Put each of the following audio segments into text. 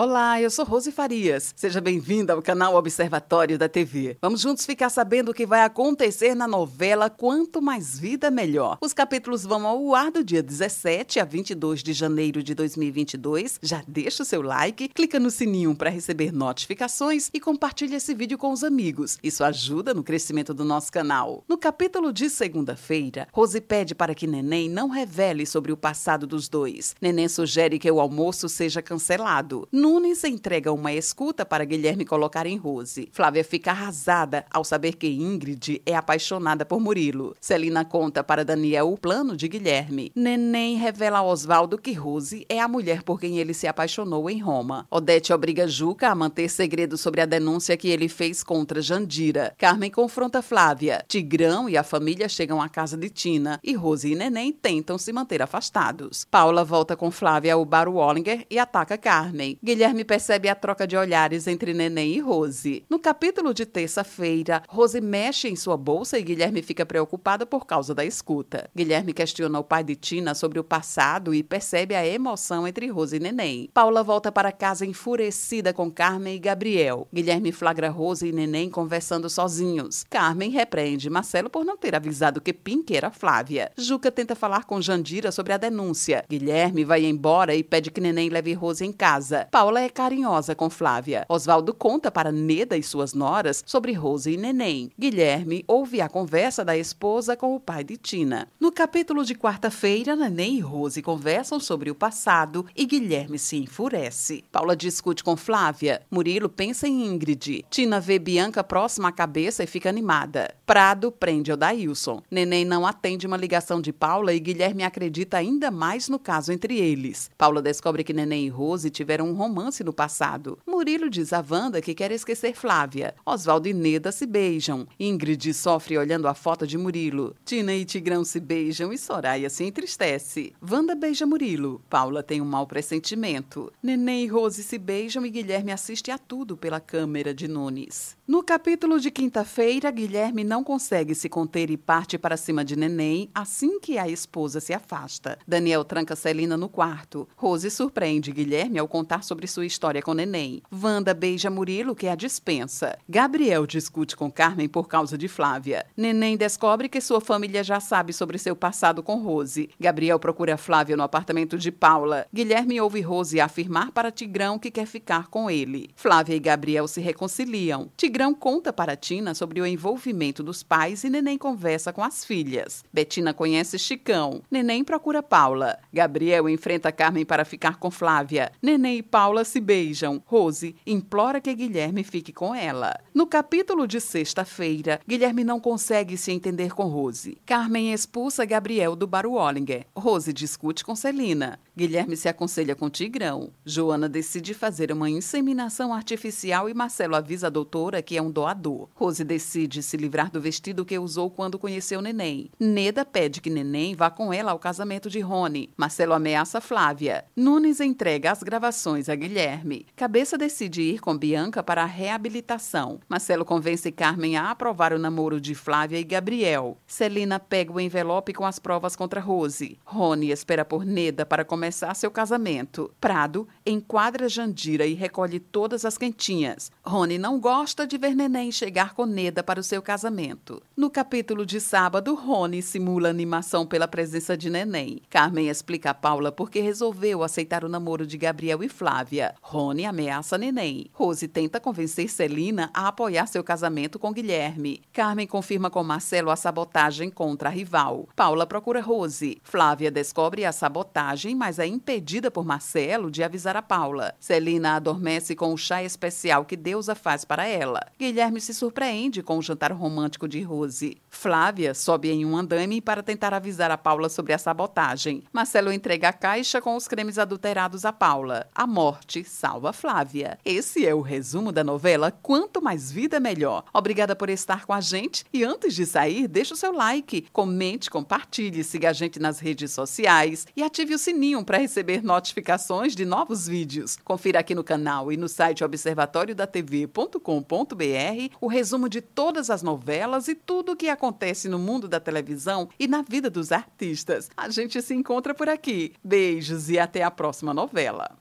Olá, eu sou Rose Farias. Seja bem-vinda ao canal Observatório da TV. Vamos juntos ficar sabendo o que vai acontecer na novela Quanto Mais Vida Melhor. Os capítulos vão ao ar do dia 17 a 22 de janeiro de 2022. Já deixa o seu like, clica no sininho para receber notificações e compartilha esse vídeo com os amigos. Isso ajuda no crescimento do nosso canal. No capítulo de segunda-feira, Rose pede para que Neném não revele sobre o passado dos dois. Neném sugere que o almoço seja cancelado. Nunes entrega uma escuta para Guilherme colocar em Rose. Flávia fica arrasada ao saber que Ingrid é apaixonada por Murilo. Celina conta para Daniel o plano de Guilherme. Neném revela a Oswaldo que Rose é a mulher por quem ele se apaixonou em Roma. Odete obriga Juca a manter segredo sobre a denúncia que ele fez contra Jandira. Carmen confronta Flávia. Tigrão e a família chegam à casa de Tina e Rose e Neném tentam se manter afastados. Paula volta com Flávia ao bar Wallinger e ataca Carmen. Guilherme percebe a troca de olhares entre Neném e Rose. No capítulo de terça-feira, Rose mexe em sua bolsa e Guilherme fica preocupado por causa da escuta. Guilherme questiona o pai de Tina sobre o passado e percebe a emoção entre Rose e Neném. Paula volta para casa enfurecida com Carmen e Gabriel. Guilherme flagra Rose e Neném conversando sozinhos. Carmen repreende Marcelo por não ter avisado que Pink era Flávia. Juca tenta falar com Jandira sobre a denúncia. Guilherme vai embora e pede que Neném leve Rose em casa. Paula é carinhosa com Flávia. Oswaldo conta para Neda e suas noras sobre Rose e Neném. Guilherme ouve a conversa da esposa com o pai de Tina. No capítulo de quarta-feira, Neném e Rose conversam sobre o passado e Guilherme se enfurece. Paula discute com Flávia. Murilo pensa em Ingrid. Tina vê Bianca próxima à cabeça e fica animada. Prado prende Odailson. Neném não atende uma ligação de Paula e Guilherme acredita ainda mais no caso entre eles. Paula descobre que Neném e Rose tiveram um romance romance no passado. Murilo diz a Wanda que quer esquecer Flávia. Oswaldo e Neda se beijam. Ingrid sofre olhando a foto de Murilo. Tina e Tigrão se beijam e Soraya se entristece. Wanda beija Murilo. Paula tem um mau pressentimento. Neném e Rose se beijam e Guilherme assiste a tudo pela câmera de Nunes. No capítulo de quinta-feira, Guilherme não consegue se conter e parte para cima de Neném assim que a esposa se afasta. Daniel tranca Celina no quarto. Rose surpreende Guilherme ao contar sobre sua história com Neném. Wanda beija Murilo, que a dispensa. Gabriel discute com Carmen por causa de Flávia. Neném descobre que sua família já sabe sobre seu passado com Rose. Gabriel procura Flávia no apartamento de Paula. Guilherme ouve Rose afirmar para Tigrão que quer ficar com ele. Flávia e Gabriel se reconciliam. Tigrão conta para Tina sobre o envolvimento dos pais e Neném conversa com as filhas. Betina conhece Chicão. Neném procura Paula. Gabriel enfrenta Carmen para ficar com Flávia. Neném e Paula Paula se beijam. Rose implora que Guilherme fique com ela. No capítulo de sexta-feira, Guilherme não consegue se entender com Rose. Carmen expulsa Gabriel do bar Wallinger. Rose discute com Celina. Guilherme se aconselha com Tigrão. Joana decide fazer uma inseminação artificial e Marcelo avisa a doutora que é um doador. Rose decide se livrar do vestido que usou quando conheceu Neném. Neda pede que Neném vá com ela ao casamento de Rony. Marcelo ameaça Flávia. Nunes entrega as gravações a Guilherme. Cabeça decide ir com Bianca para a reabilitação. Marcelo convence Carmen a aprovar o namoro de Flávia e Gabriel. Celina pega o envelope com as provas contra Rose. Rony espera por Neda para começar seu casamento. Prado enquadra Jandira e recolhe todas as quentinhas. Rony não gosta de ver Neném chegar com Neda para o seu casamento. No capítulo de sábado, Rony simula animação pela presença de Neném. Carmen explica a Paula por que resolveu aceitar o namoro de Gabriel e Flávia. Rony ameaça Neném. Rose tenta convencer Celina a apoiar seu casamento com Guilherme. Carmen confirma com Marcelo a sabotagem contra a rival. Paula procura Rose. Flávia descobre a sabotagem, mas é impedida por Marcelo de avisar a Paula. Celina adormece com o chá especial que Deusa faz para ela. Guilherme se surpreende com o jantar romântico de Rose. Flávia sobe em um andame para tentar avisar a Paula sobre a sabotagem. Marcelo entrega a caixa com os cremes adulterados a Paula. A morte morte salva Flávia. Esse é o resumo da novela Quanto Mais Vida Melhor. Obrigada por estar com a gente e antes de sair, deixe o seu like, comente, compartilhe, siga a gente nas redes sociais e ative o sininho para receber notificações de novos vídeos. Confira aqui no canal e no site observatoriodatv.com.br o resumo de todas as novelas e tudo o que acontece no mundo da televisão e na vida dos artistas. A gente se encontra por aqui. Beijos e até a próxima novela.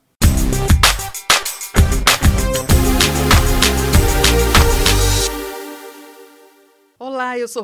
Olá, eu sou